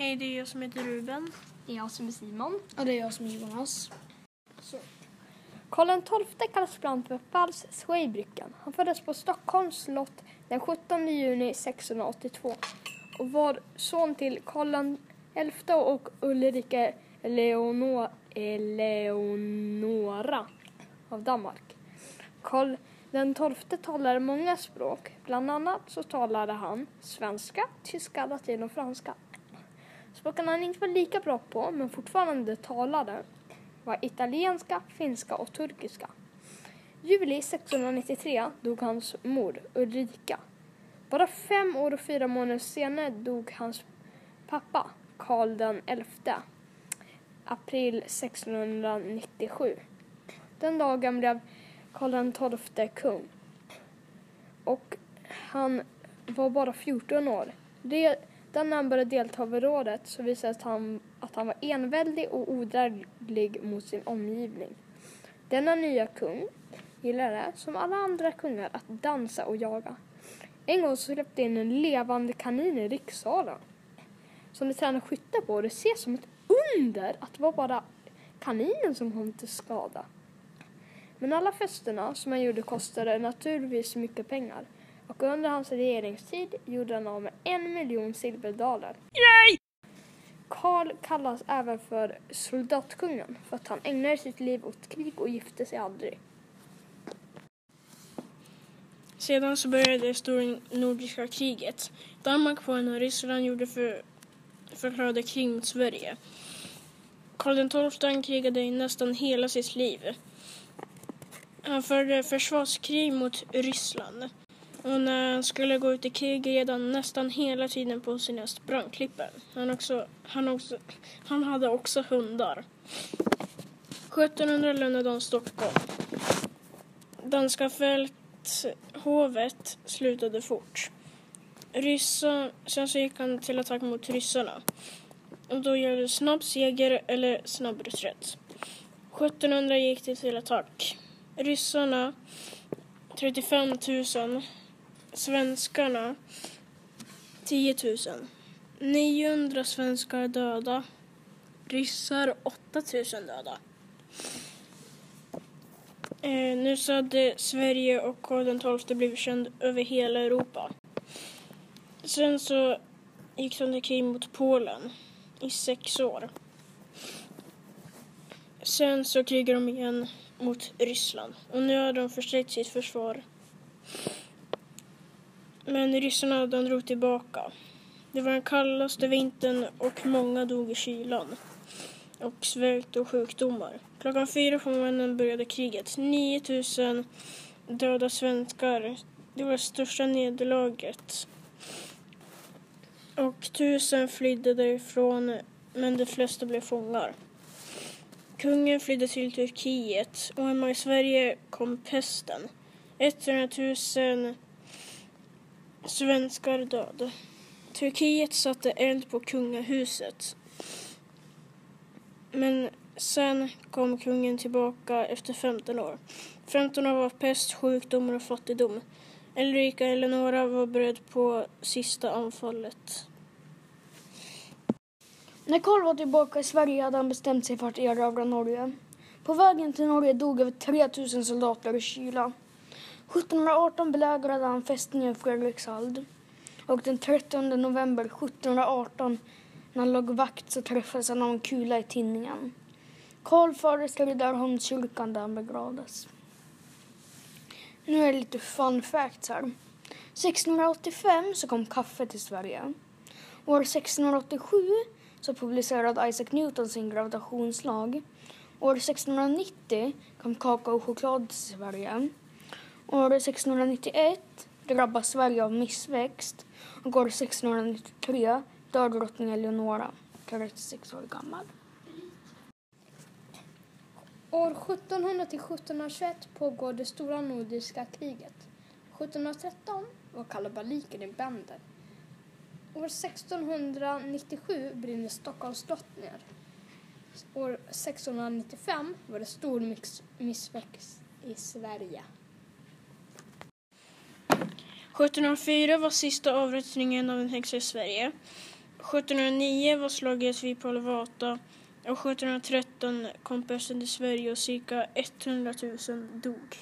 Hej, det är jag som heter Ruben. Det är jag som är Simon. Och det är jag som är Jonas. Karl XII kallas ibland för Pfalz Zweibrücken. Han föddes på Stockholms slott den 17 juni 1682 och var son till Karl XI och Ulrika Eleonora, Eleonora av Danmark. Karl den XII talade många språk. Bland annat så talade han svenska, tyska, latin och franska. Språken han inte var lika bra på, men fortfarande talade, var italienska, finska och turkiska. Juli 1693 dog hans mor Ulrika. Bara fem år och fyra månader senare dog hans pappa Karl den XI. April 1697. Den dagen blev Karl XII kung. Och han var bara 14 år. Redan när han började delta vid rådet så visade det han att han var enväldig och odräglig mot sin omgivning. Denna nya kung gillade, som alla andra kungar, att dansa och jaga. En gång så släppte in en levande kanin i rikssalen som de tränade skytte på och det ses som ett under att det var bara kaninen som kom till skada. Men alla festerna som han gjorde kostade naturligtvis mycket pengar och under hans regeringstid gjorde han av med en miljon silverdaler. Yay! Karl kallas även för soldatkungen för att han ägnade sitt liv åt krig och gifte sig aldrig. Sedan så började det stora nordiska kriget. Danmark, Polen och Ryssland gjorde för, förklarade krig mot Sverige. Karl XII krigade i nästan hela sitt liv. Han förde försvarskrig mot Ryssland. Och eh, när han skulle gå ut i krig redan nästan hela tiden på sina språngklippor. Han, också, han, också, han hade också hundar. 1700 lämnade han Stockholm. Danska fälthovet slutade fort. Ryssa, sen så gick han till attack mot ryssarna. Och då gällde det snabb seger eller snabb reträtt. 1700 gick det till attack. Ryssarna 35 000 svenskarna 10 000. 900 svenskar döda. Ryssar 8 000 döda. Eh, nu så hade Sverige och Karl XII blivit känd över hela Europa. Sen så gick de till krig mot Polen i sex år. Sen så krigade de igen mot Ryssland och nu har de förstärkt sitt försvar men ryssarna de drog tillbaka. Det var den kallaste vintern och många dog i kylan och svält och sjukdomar. Klockan fyra på morgonen började kriget. 9000 döda svenskar. Det var det största nederlaget. Och tusen flydde därifrån, men de flesta blev fångar. Kungen flydde till Turkiet och hemma i Sverige kom pesten. 100 000 Svenskar död. Turkiet satte eld på kungahuset. Men sen kom kungen tillbaka efter 15 år. 15 år var pest, sjukdomar och fattigdom. Ulrika Eleonora var beredd på sista anfallet. När Karl var tillbaka i Sverige hade han bestämt sig för att erövra Norge. På vägen till Norge dog över 3000 soldater i kyla. 1718 belägrade han fästningen Fredrikshald och den 30 november 1718 när han låg vakt så träffades han av en kula i tinningen. Karl fördes till Riddarholmskyrkan där han begravdes. Nu är det lite fun facts här. 1685 så kom kaffe till Sverige. År 1687 så publicerade Isaac Newton sin gravitationslag. År 1690 kom kakao och choklad till Sverige. År 1691 drabbas Sverige av missväxt och år 1693 dör drottning Eleonora, 36 år gammal. År 1700 till 1721 pågår det stora nordiska kriget. 1713 var kalabaliken i Bender. År 1697 brinner Stockholms slott ner. År 1695 var det stor missväxt i Sverige. 1704 var sista avrättningen av en häxa i Sverige. 1709 var slaget vid Palavata och 1713 kom pesten till Sverige och cirka 100 000 dog.